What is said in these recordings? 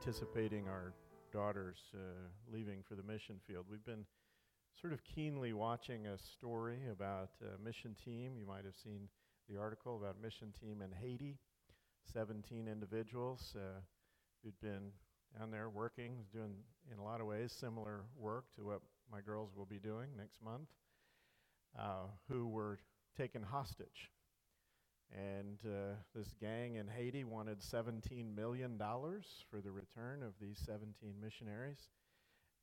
anticipating our daughters uh, leaving for the mission field, we've been sort of keenly watching a story about a mission team. You might have seen the article about mission team in Haiti. 17 individuals uh, who'd been down there working, doing in a lot of ways similar work to what my girls will be doing next month, uh, who were taken hostage and uh, this gang in Haiti wanted $17 million for the return of these 17 missionaries.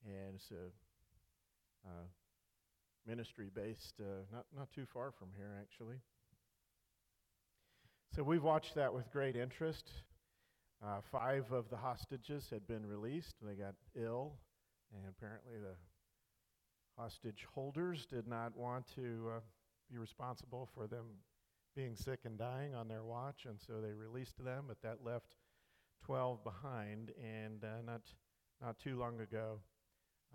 And it's a uh, ministry based uh, not, not too far from here, actually. So we've watched that with great interest. Uh, five of the hostages had been released. They got ill, and apparently the hostage holders did not want to uh, be responsible for them being sick and dying on their watch, and so they released them, but that left 12 behind. And uh, not, not too long ago,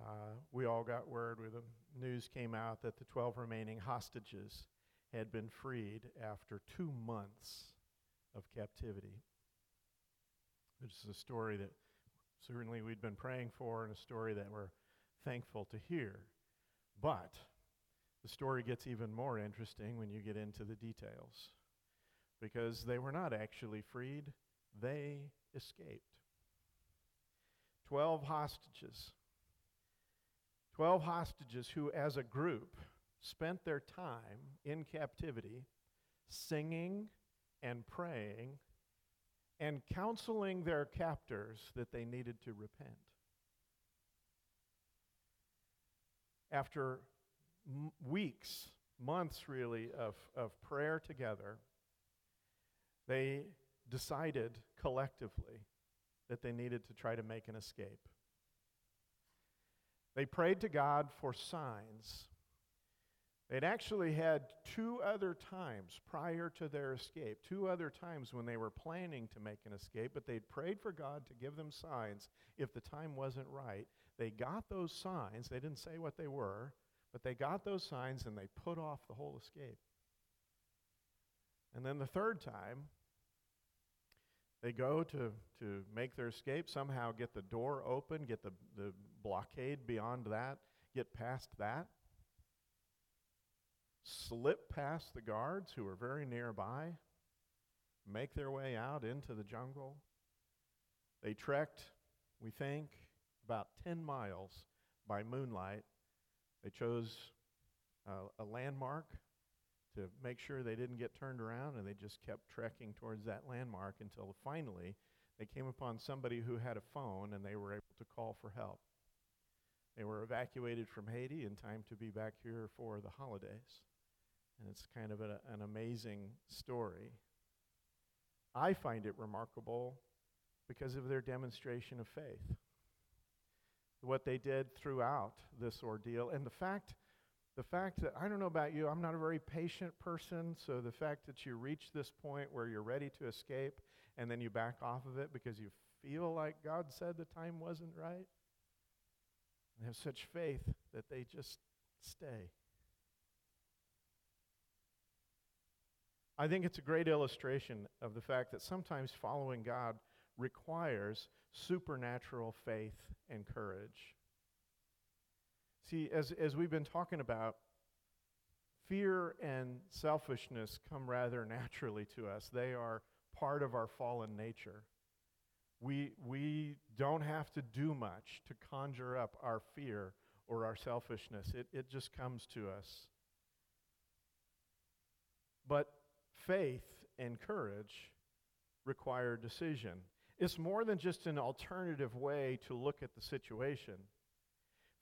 uh, we all got word where the news came out that the 12 remaining hostages had been freed after two months of captivity. This is a story that certainly we'd been praying for and a story that we're thankful to hear. But the story gets even more interesting when you get into the details. Because they were not actually freed, they escaped. Twelve hostages. Twelve hostages who, as a group, spent their time in captivity singing and praying and counseling their captors that they needed to repent. After weeks, months really, of, of prayer together, they decided collectively that they needed to try to make an escape. They prayed to God for signs. They'd actually had two other times prior to their escape, two other times when they were planning to make an escape, but they'd prayed for God to give them signs if the time wasn't right. They got those signs. They didn't say what they were, but they got those signs and they put off the whole escape. And then the third time, they go to, to make their escape, somehow get the door open, get the, the blockade beyond that, get past that, slip past the guards who are very nearby, make their way out into the jungle. They trekked, we think, about 10 miles by moonlight they chose uh, a landmark to make sure they didn't get turned around, and they just kept trekking towards that landmark until finally they came upon somebody who had a phone and they were able to call for help. They were evacuated from Haiti in time to be back here for the holidays. And it's kind of a, an amazing story. I find it remarkable because of their demonstration of faith what they did throughout this ordeal. And the fact, the fact that, I don't know about you, I'm not a very patient person, so the fact that you reach this point where you're ready to escape and then you back off of it because you feel like God said the time wasn't right, they have such faith that they just stay. I think it's a great illustration of the fact that sometimes following God requires supernatural faith and courage. See, as, as we've been talking about, fear and selfishness come rather naturally to us. They are part of our fallen nature. We, we don't have to do much to conjure up our fear or our selfishness, it, it just comes to us. But faith and courage require decision. It's more than just an alternative way to look at the situation.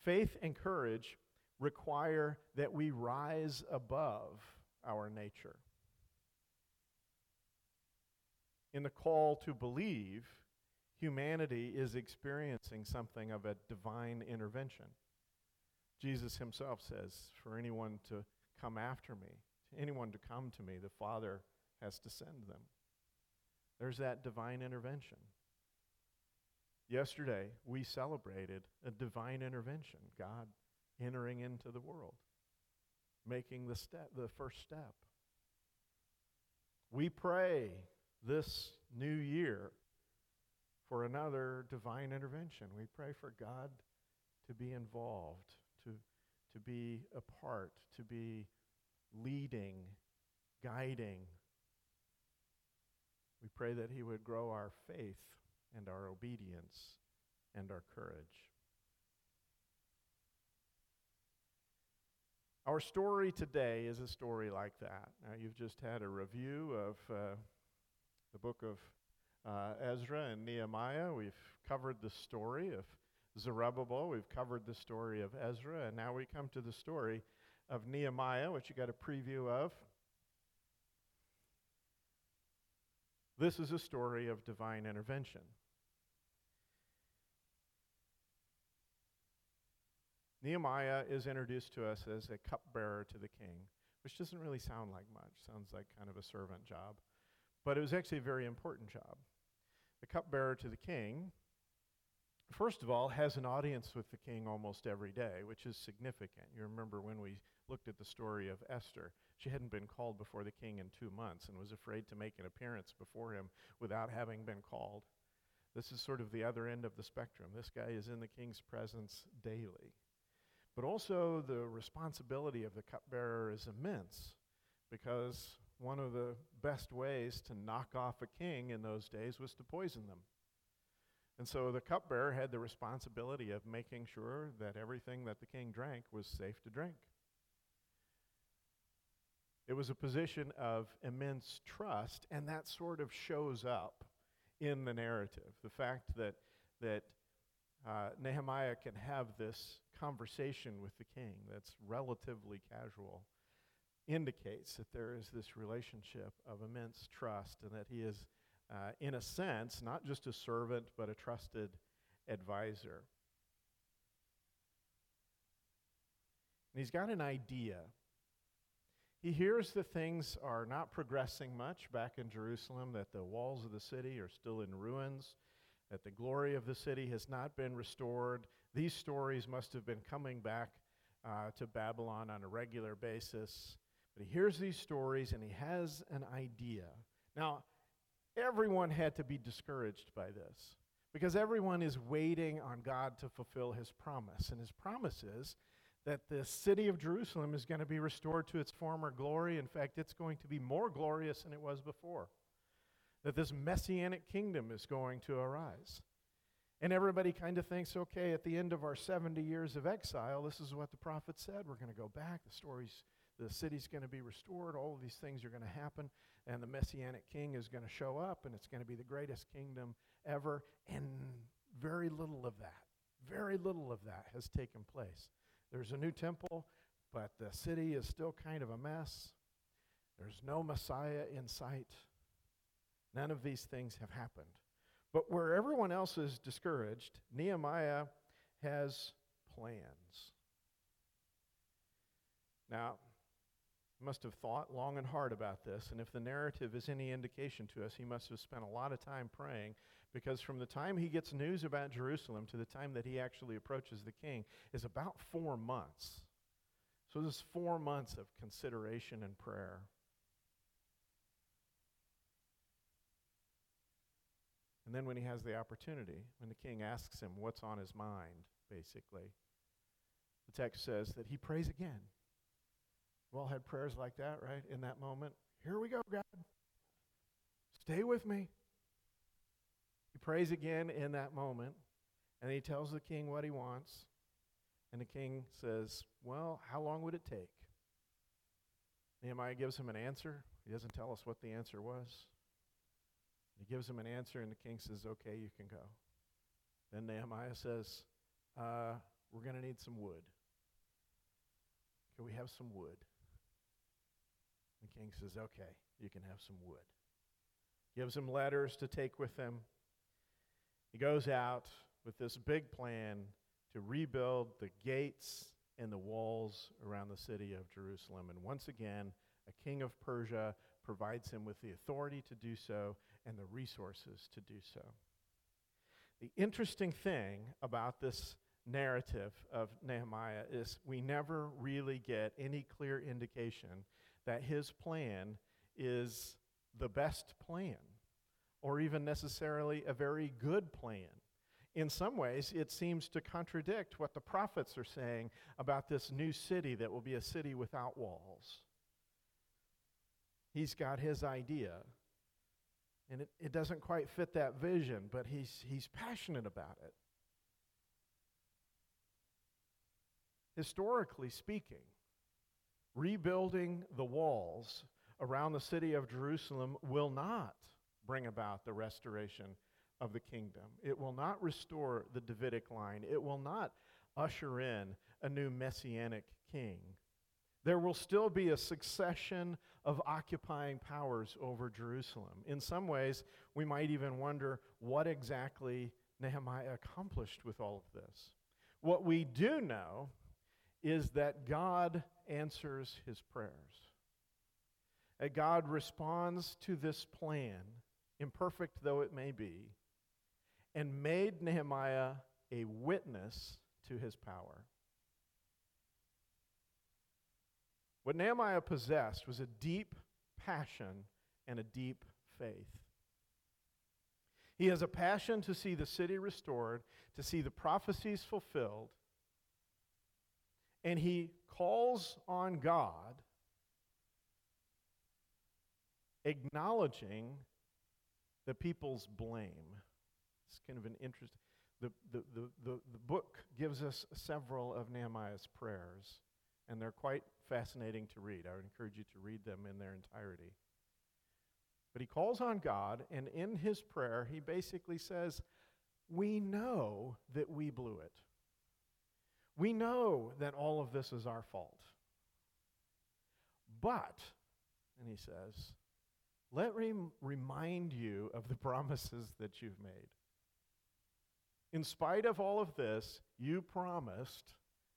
Faith and courage require that we rise above our nature. In the call to believe, humanity is experiencing something of a divine intervention. Jesus himself says, For anyone to come after me, anyone to come to me, the Father has to send them. There's that divine intervention. Yesterday, we celebrated a divine intervention, God entering into the world, making the step, the first step. We pray this new year for another divine intervention. We pray for God to be involved, to, to be a part, to be leading, guiding. We pray that He would grow our faith and our obedience and our courage. Our story today is a story like that. Now, you've just had a review of uh, the book of uh, Ezra and Nehemiah. We've covered the story of Zerubbabel. We've covered the story of Ezra. And now we come to the story of Nehemiah, which you got a preview of. This is a story of divine intervention. Nehemiah is introduced to us as a cupbearer to the king, which doesn't really sound like much. Sounds like kind of a servant job. But it was actually a very important job. The cupbearer to the king, first of all, has an audience with the king almost every day, which is significant. You remember when we looked at the story of Esther. She hadn't been called before the king in two months and was afraid to make an appearance before him without having been called. This is sort of the other end of the spectrum. This guy is in the king's presence daily. But also, the responsibility of the cupbearer is immense because one of the best ways to knock off a king in those days was to poison them. And so the cupbearer had the responsibility of making sure that everything that the king drank was safe to drink. It was a position of immense trust, and that sort of shows up in the narrative. The fact that, that uh, Nehemiah can have this conversation with the king that's relatively casual indicates that there is this relationship of immense trust and that he is, uh, in a sense, not just a servant, but a trusted advisor. And he's got an idea. He hears that things are not progressing much back in Jerusalem, that the walls of the city are still in ruins, that the glory of the city has not been restored. These stories must have been coming back uh, to Babylon on a regular basis. But he hears these stories and he has an idea. Now, everyone had to be discouraged by this because everyone is waiting on God to fulfill his promise. And his promise is that the city of Jerusalem is going to be restored to its former glory. In fact, it's going to be more glorious than it was before. That this messianic kingdom is going to arise. And everybody kind of thinks, okay, at the end of our 70 years of exile, this is what the prophet said. We're going to go back. The story's the city's going to be restored, all of these things are going to happen, and the Messianic King is going to show up, and it's going to be the greatest kingdom ever. And very little of that, very little of that has taken place. There's a new temple, but the city is still kind of a mess. There's no Messiah in sight. None of these things have happened. But where everyone else is discouraged, Nehemiah has plans. Now, must have thought long and hard about this, and if the narrative is any indication to us, he must have spent a lot of time praying because from the time he gets news about Jerusalem to the time that he actually approaches the king is about four months. So, this is four months of consideration and prayer. And then, when he has the opportunity, when the king asks him what's on his mind, basically, the text says that he prays again. We've all had prayers like that, right? In that moment. Here we go, God. Stay with me. He prays again in that moment, and he tells the king what he wants. And the king says, Well, how long would it take? Nehemiah gives him an answer. He doesn't tell us what the answer was. He gives him an answer, and the king says, Okay, you can go. Then Nehemiah says, uh, We're going to need some wood. Can we have some wood? The king says, Okay, you can have some wood. Gives him letters to take with him. He goes out with this big plan to rebuild the gates and the walls around the city of Jerusalem. And once again, a king of Persia provides him with the authority to do so and the resources to do so. The interesting thing about this narrative of Nehemiah is we never really get any clear indication that his plan is the best plan or even necessarily a very good plan. In some ways, it seems to contradict what the prophets are saying about this new city that will be a city without walls. He's got his idea, and it, it doesn't quite fit that vision, but he's, he's passionate about it. Historically speaking, rebuilding the walls around the city of Jerusalem will not bring about the restoration of the kingdom. It will not restore the Davidic line. It will not usher in a new messianic king. There will still be a succession of occupying powers over Jerusalem. In some ways, we might even wonder what exactly Nehemiah accomplished with all of this. What we do know is that God answers his prayers. That God responds to this plan, imperfect though it may be, and made Nehemiah a witness to his power. What Nehemiah possessed was a deep passion and a deep faith. He has a passion to see the city restored, to see the prophecies fulfilled, and he calls on God, acknowledging the people's blame. It's kind of an interesting. The, the, the, the, the book gives us several of Nehemiah's prayers, and they're quite fascinating to read. I would encourage you to read them in their entirety. But he calls on God, and in his prayer, he basically says, We know that we blew it. We know that all of this is our fault. But, and he says, let me remind you of the promises that you've made. In spite of all of this, you promised,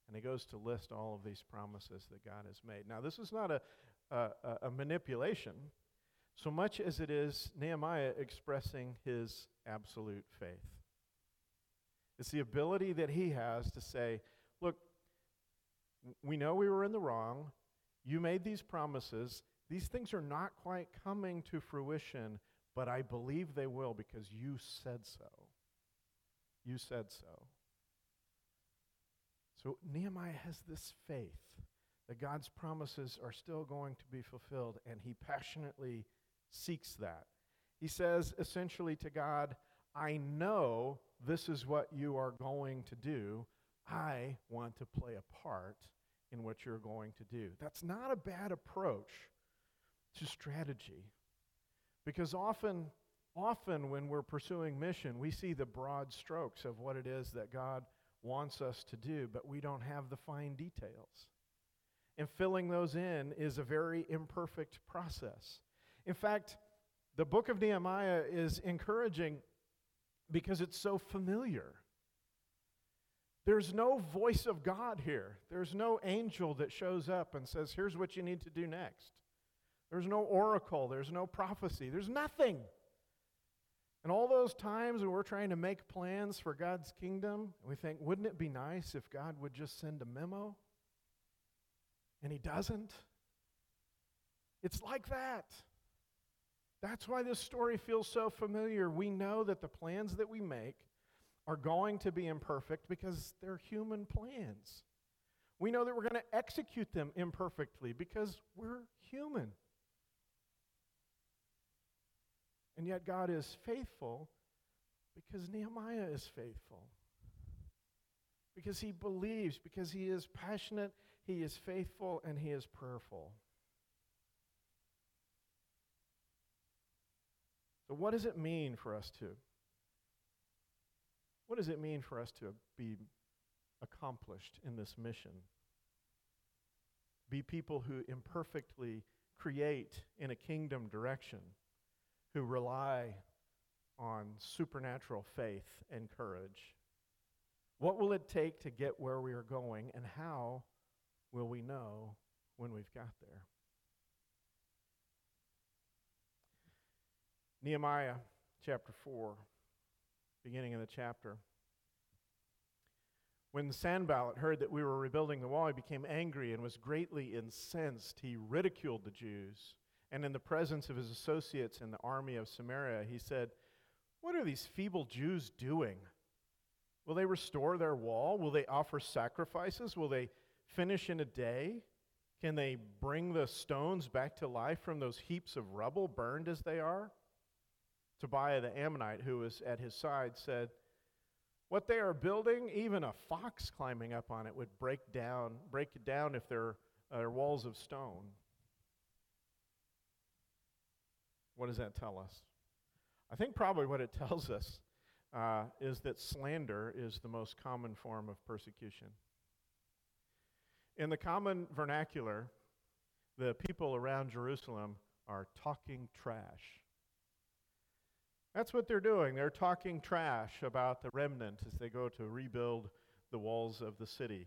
and he goes to list all of these promises that God has made. Now, this is not a, a, a manipulation so much as it is Nehemiah expressing his absolute faith. It's the ability that he has to say, Look, we know we were in the wrong. You made these promises. These things are not quite coming to fruition, but I believe they will because you said so. You said so. So Nehemiah has this faith that God's promises are still going to be fulfilled, and he passionately seeks that. He says essentially to God, I know this is what you are going to do. I want to play a part in what you're going to do. That's not a bad approach to strategy. Because often, often when we're pursuing mission, we see the broad strokes of what it is that God wants us to do, but we don't have the fine details. And filling those in is a very imperfect process. In fact, the book of Nehemiah is encouraging because it's so familiar. There's no voice of God here. There's no angel that shows up and says, Here's what you need to do next. There's no oracle. There's no prophecy. There's nothing. And all those times when we're trying to make plans for God's kingdom, we think, wouldn't it be nice if God would just send a memo? And He doesn't. It's like that. That's why this story feels so familiar. We know that the plans that we make are going to be imperfect because they're human plans. We know that we're going to execute them imperfectly because we're human. And yet God is faithful because Nehemiah is faithful. Because he believes, because he is passionate, he is faithful, and he is prayerful. So, what does it mean for us to what does it mean for us to be accomplished in this mission? Be people who imperfectly create in a kingdom direction, who rely on supernatural faith and courage. What will it take to get where we are going, and how will we know when we've got there? Nehemiah chapter 4 beginning of the chapter. When Sanballat heard that we were rebuilding the wall, he became angry and was greatly incensed. He ridiculed the Jews and in the presence of his associates in the army of Samaria, he said, What are these feeble Jews doing? Will they restore their wall? Will they offer sacrifices? Will they finish in a day? Can they bring the stones back to life from those heaps of rubble, burned as they are? Tobiah the Ammonite, who was at his side, said, What they are building, even a fox climbing up on it would break down, break it down if there are walls of stone. What does that tell us? I think probably what it tells us uh, is that slander is the most common form of persecution. In the common vernacular, the people around Jerusalem are talking trash. That's what they're doing. They're talking trash about the remnant as they go to rebuild the walls of the city.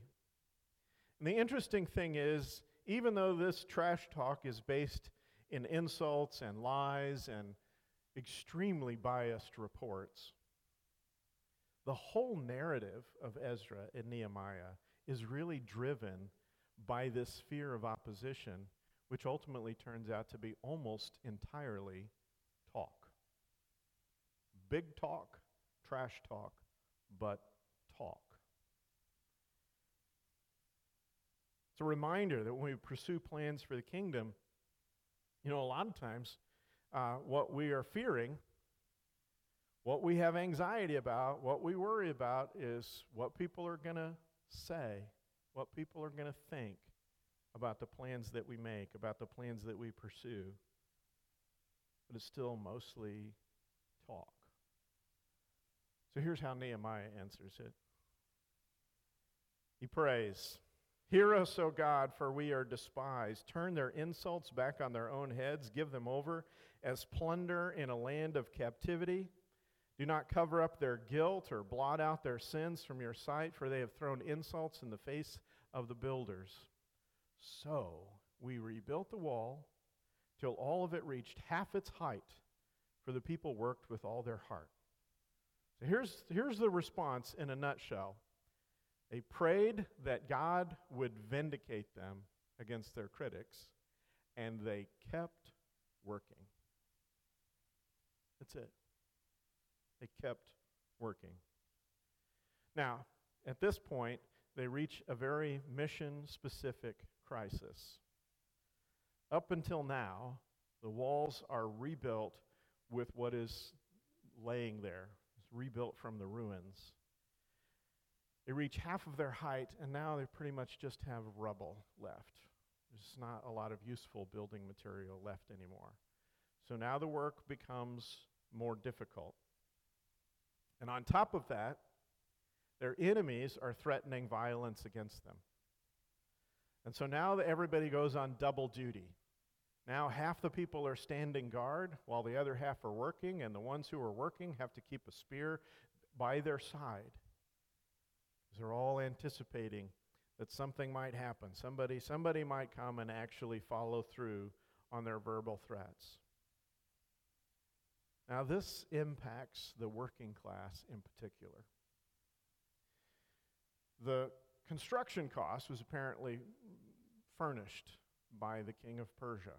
And the interesting thing is, even though this trash talk is based in insults and lies and extremely biased reports. The whole narrative of Ezra and Nehemiah is really driven by this fear of opposition, which ultimately turns out to be almost entirely talk. Big talk, trash talk, but talk. It's a reminder that when we pursue plans for the kingdom, you know, a lot of times, uh, what we are fearing, what we have anxiety about, what we worry about is what people are going to say, what people are going to think about the plans that we make, about the plans that we pursue. But it's still mostly talk. So here's how Nehemiah answers it. He prays, Hear us, O God, for we are despised. Turn their insults back on their own heads. Give them over as plunder in a land of captivity. Do not cover up their guilt or blot out their sins from your sight, for they have thrown insults in the face of the builders. So we rebuilt the wall till all of it reached half its height, for the people worked with all their heart. So here's, here's the response in a nutshell they prayed that God would vindicate them against their critics, and they kept working. That's it. They kept working. Now, at this point, they reach a very mission specific crisis. Up until now, the walls are rebuilt with what is laying there, it's rebuilt from the ruins. They reach half of their height, and now they pretty much just have rubble left. There's not a lot of useful building material left anymore. So now the work becomes more difficult. And on top of that, their enemies are threatening violence against them. And so now everybody goes on double duty. Now half the people are standing guard while the other half are working, and the ones who are working have to keep a spear by their side they're all anticipating that something might happen. Somebody, somebody might come and actually follow through on their verbal threats. Now, this impacts the working class in particular. The construction cost was apparently furnished by the king of Persia.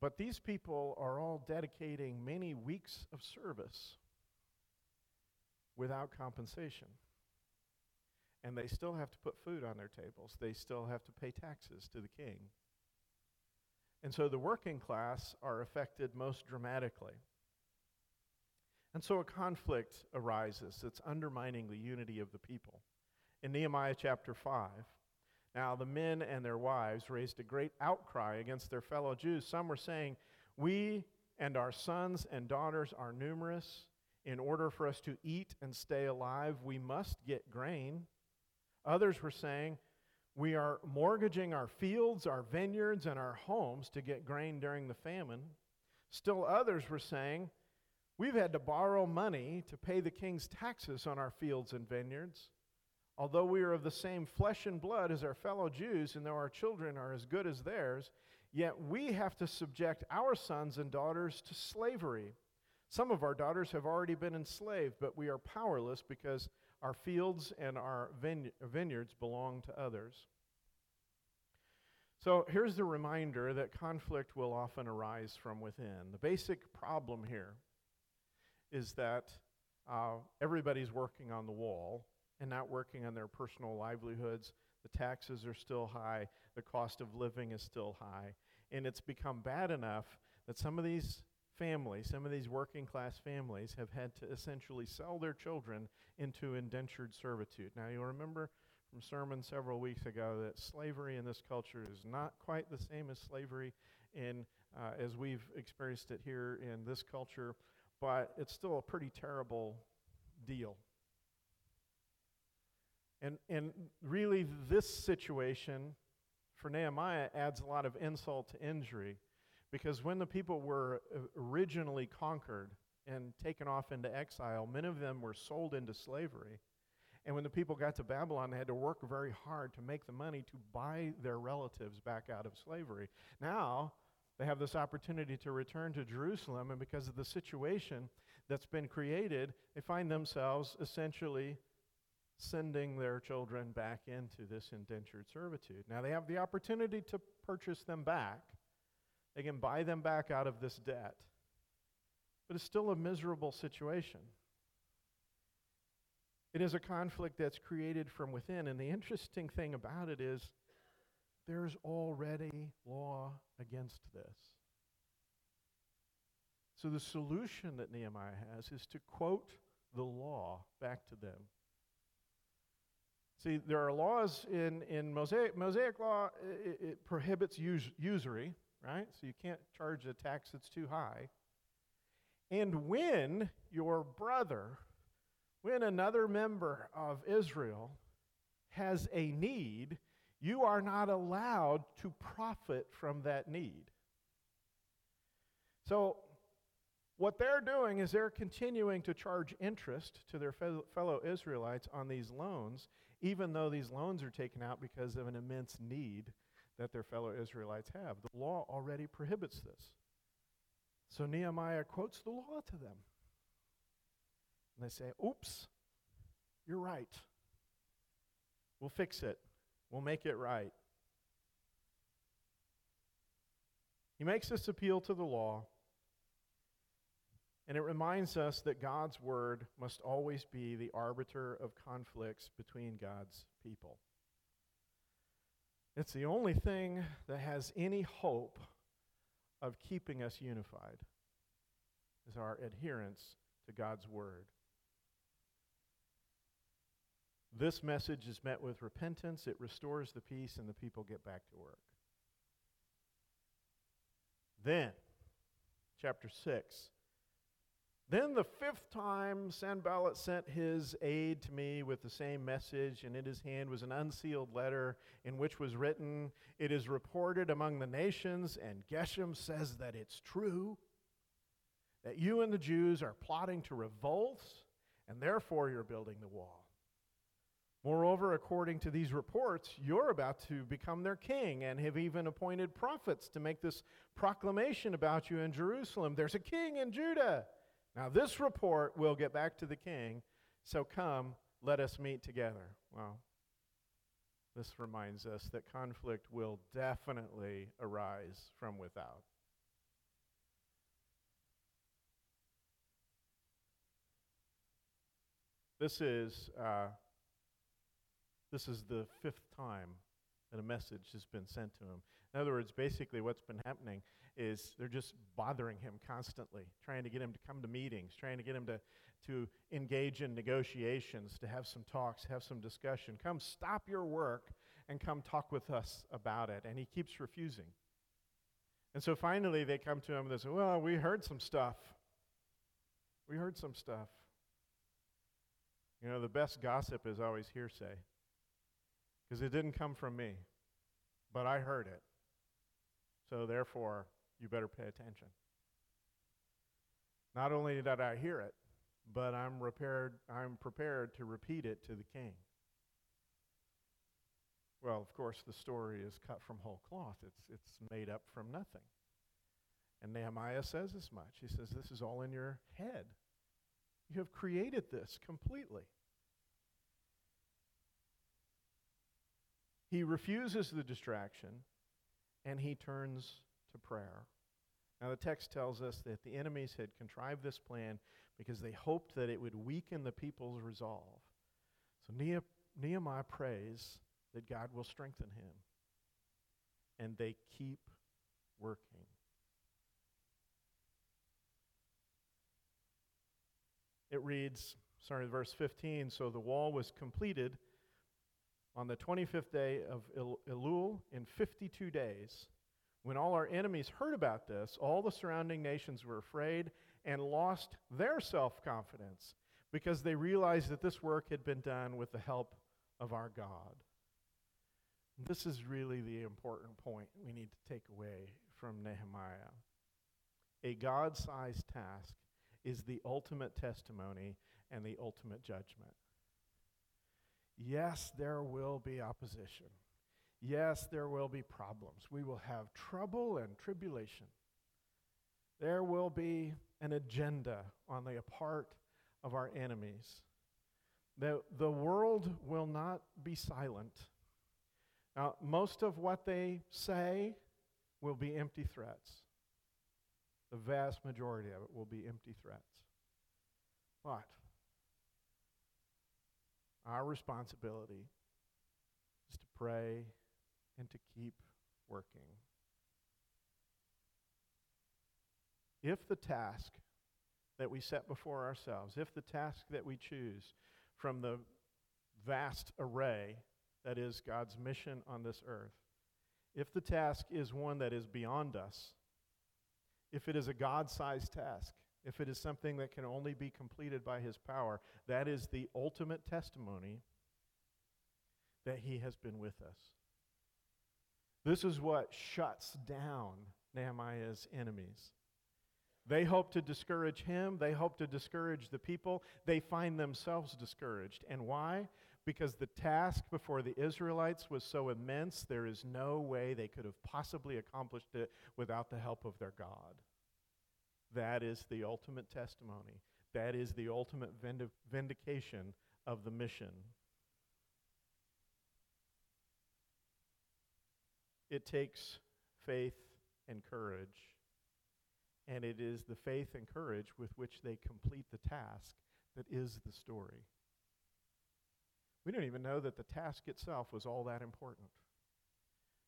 But these people are all dedicating many weeks of service without compensation and they still have to put food on their tables. They still have to pay taxes to the king. And so the working class are affected most dramatically. And so a conflict arises that's undermining the unity of the people. In Nehemiah chapter 5, now the men and their wives raised a great outcry against their fellow Jews. Some were saying, We and our sons and daughters are numerous. In order for us to eat and stay alive, we must get grain. Others were saying, we are mortgaging our fields, our vineyards, and our homes to get grain during the famine. Still others were saying, We've had to borrow money to pay the king's taxes on our fields and vineyards. Although we are of the same flesh and blood as our fellow Jews, and though our children are as good as theirs, yet we have to subject our sons and daughters to slavery. Some of our daughters have already been enslaved, but we are powerless because our fields and our vineyards belong to others. So here's the reminder that conflict will often arise from within. The basic problem here is that uh, everybody's working on the wall and not working on their personal livelihoods. The taxes are still high, the cost of living is still high, and it's become bad enough that some of these families, some of these working class families, have had to essentially sell their children into indentured servitude. Now, you'll remember from sermon several weeks ago that slavery in this culture is not quite the same as slavery in uh, as we've experienced it here in this culture, but it's still a pretty terrible deal. And and really this situation for Nehemiah adds a lot of insult to injury because when the people were uh, originally conquered and taken off into exile, many of them were sold into slavery. And when the people got to Babylon, they had to work very hard to make the money to buy their relatives back out of slavery. Now, they have this opportunity to return to Jerusalem, and because of the situation that's been created, they find themselves essentially sending their children back into this indentured servitude. Now, they have the opportunity to purchase them back, they can buy them back out of this debt, but it's still a miserable situation. It is a conflict that's created from within. And the interesting thing about it is there's already law against this. So the solution that Nehemiah has is to quote the law back to them. See, there are laws in, in Mosaic, Mosaic law, it, it prohibits us, usury, right? So you can't charge a tax that's too high. And when your brother when another member of Israel has a need, you are not allowed to profit from that need. So, what they're doing is they're continuing to charge interest to their fellow Israelites on these loans, even though these loans are taken out because of an immense need that their fellow Israelites have. The law already prohibits this. So Nehemiah quotes the law to them. And they say, Oops, you're right. We'll fix it, we'll make it right. He makes this appeal to the law, and it reminds us that God's word must always be the arbiter of conflicts between God's people. It's the only thing that has any hope of keeping us unified is our adherence to God's word. This message is met with repentance, it restores the peace, and the people get back to work. Then, chapter 6. Then the fifth time Sanballat sent his aide to me with the same message, and in his hand was an unsealed letter in which was written, It is reported among the nations, and Geshem says that it's true, that you and the Jews are plotting to revolt, and therefore you're building the wall. Moreover, according to these reports, you're about to become their king and have even appointed prophets to make this proclamation about you in Jerusalem. There's a king in Judah. Now, this report will get back to the king, so come, let us meet together. Well, this reminds us that conflict will definitely arise from without. This is. Uh, this is the fifth time that a message has been sent to him. In other words, basically what's been happening is they're just bothering him constantly, trying to get him to come to meetings, trying to get him to, to engage in negotiations, to have some talks, have some discussion. Come stop your work and come talk with us about it. And he keeps refusing. And so finally they come to him and they say, Well, we heard some stuff. We heard some stuff. You know, the best gossip is always hearsay because it didn't come from me, but I heard it. So therefore, you better pay attention. Not only did I hear it, but I'm prepared, I'm prepared to repeat it to the king. Well, of course, the story is cut from whole cloth. It's, it's made up from nothing. And Nehemiah says as much. He says, This is all in your head. You have created this completely. He refuses the distraction. and he turns to prayer. Now, the text tells us that the enemies had contrived this plan because they hoped that it would weaken the people's resolve. So Nehemiah prays that God will strengthen him. And they keep working. It reads, sorry, verse 15 So the wall was completed on the 25th day of Elul in 52 days. When all our enemies heard about this, all the surrounding nations were afraid and lost their self confidence because they realized that this work had been done with the help of our God. This is really the important point we need to take away from Nehemiah. A God sized task is the ultimate testimony and the ultimate judgment. Yes, there will be opposition. Yes, there will be problems. We will have trouble and tribulation. There will be an agenda on the part of our enemies. The, the world will not be silent. Now, most of what they say will be empty threats. The vast majority of it will be empty threats. But our responsibility is to pray and to keep working. If the task that we set before ourselves, if the task that we choose from the vast array that is God's mission on this earth, if the task is one that is beyond us, if it is a God sized task, if it is something that can only be completed by His power, that is the ultimate testimony that He has been with us. This is what shuts down Nehemiah's enemies. They hope to discourage him. They hope to discourage the people. They find themselves discouraged. And why? Because the task before the Israelites was so immense, there is no way they could have possibly accomplished it without the help of their God. That is the ultimate testimony. That is the ultimate vindication of the mission. It takes faith and courage and it is the faith and courage with which they complete the task that is the story. We don't even know that the task itself was all that important,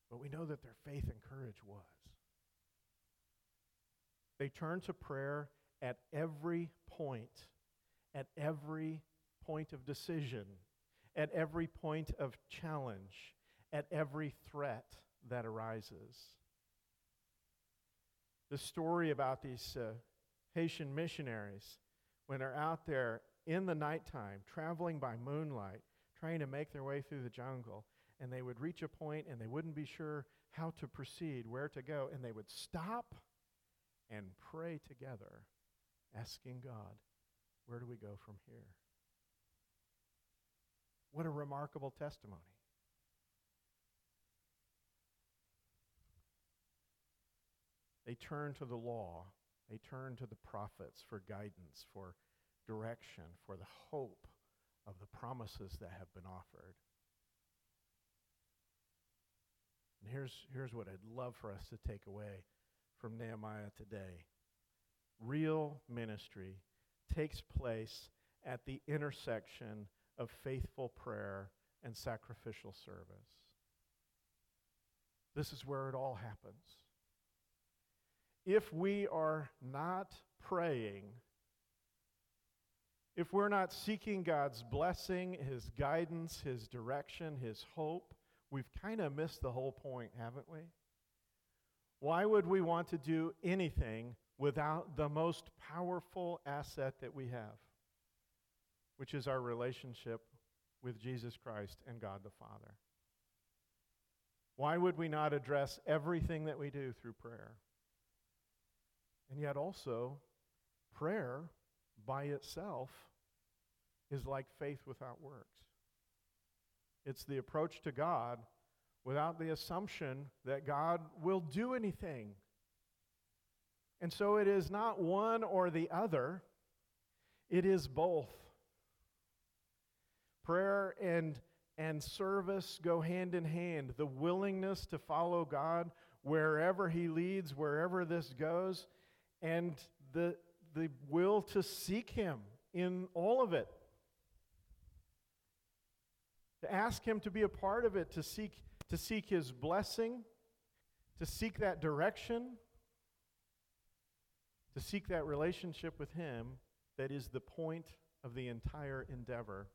but we know that their faith and courage was. They turned to prayer at every point, at every point of decision, at every point of challenge, at every threat that arises the story about these uh, Haitian missionaries when they're out there in the nighttime, traveling by moonlight, trying to make their way through the jungle. And they would reach a point and they wouldn't be sure how to proceed, where to go. And they would stop and pray together, asking God, where do we go from here? What a remarkable testimony. They turn to the law, they turn to the prophets for guidance, for direction, for the hope of the promises that have been offered. And here's, here's what I'd love for us to take away from Nehemiah today real ministry takes place at the intersection of faithful prayer and sacrificial service. This is where it all happens if we are not praying, if we're not seeking God's blessing, His guidance, His direction, His hope, we've kind of missed the whole point, haven't we? Why would we want to do anything without the most powerful asset that we have, which is our relationship with Jesus Christ and God the Father? Why would we not address everything that we do through prayer? And yet, also, prayer by itself is like faith without works. It's the approach to God without the assumption that God will do anything. And so it is not one or the other, it is both. Prayer and and service go hand in hand. The willingness to follow God wherever He leads, wherever this goes, and the, the will to seek Him in all of it. To ask Him to be a part of it, to seek, to seek His blessing, to seek that direction, to seek that relationship with Him that is the point of the entire endeavor.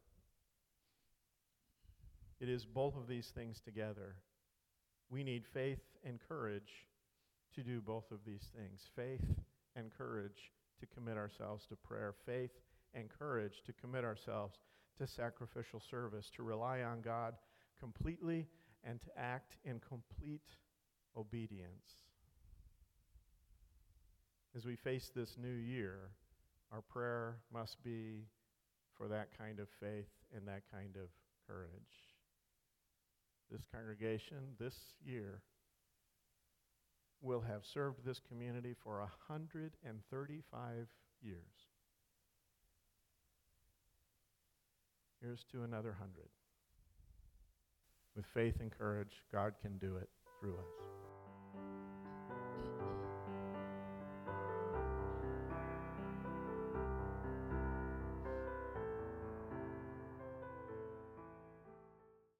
It is both of these things together. We need faith and courage to do both of these things faith and courage to commit ourselves to prayer, faith and courage to commit ourselves to sacrificial service, to rely on God completely and to act in complete obedience. As we face this new year, our prayer must be for that kind of faith and that kind of courage this congregation this year will have served this community for 135 years. Here's to another hundred. With faith and courage, God can do it through us.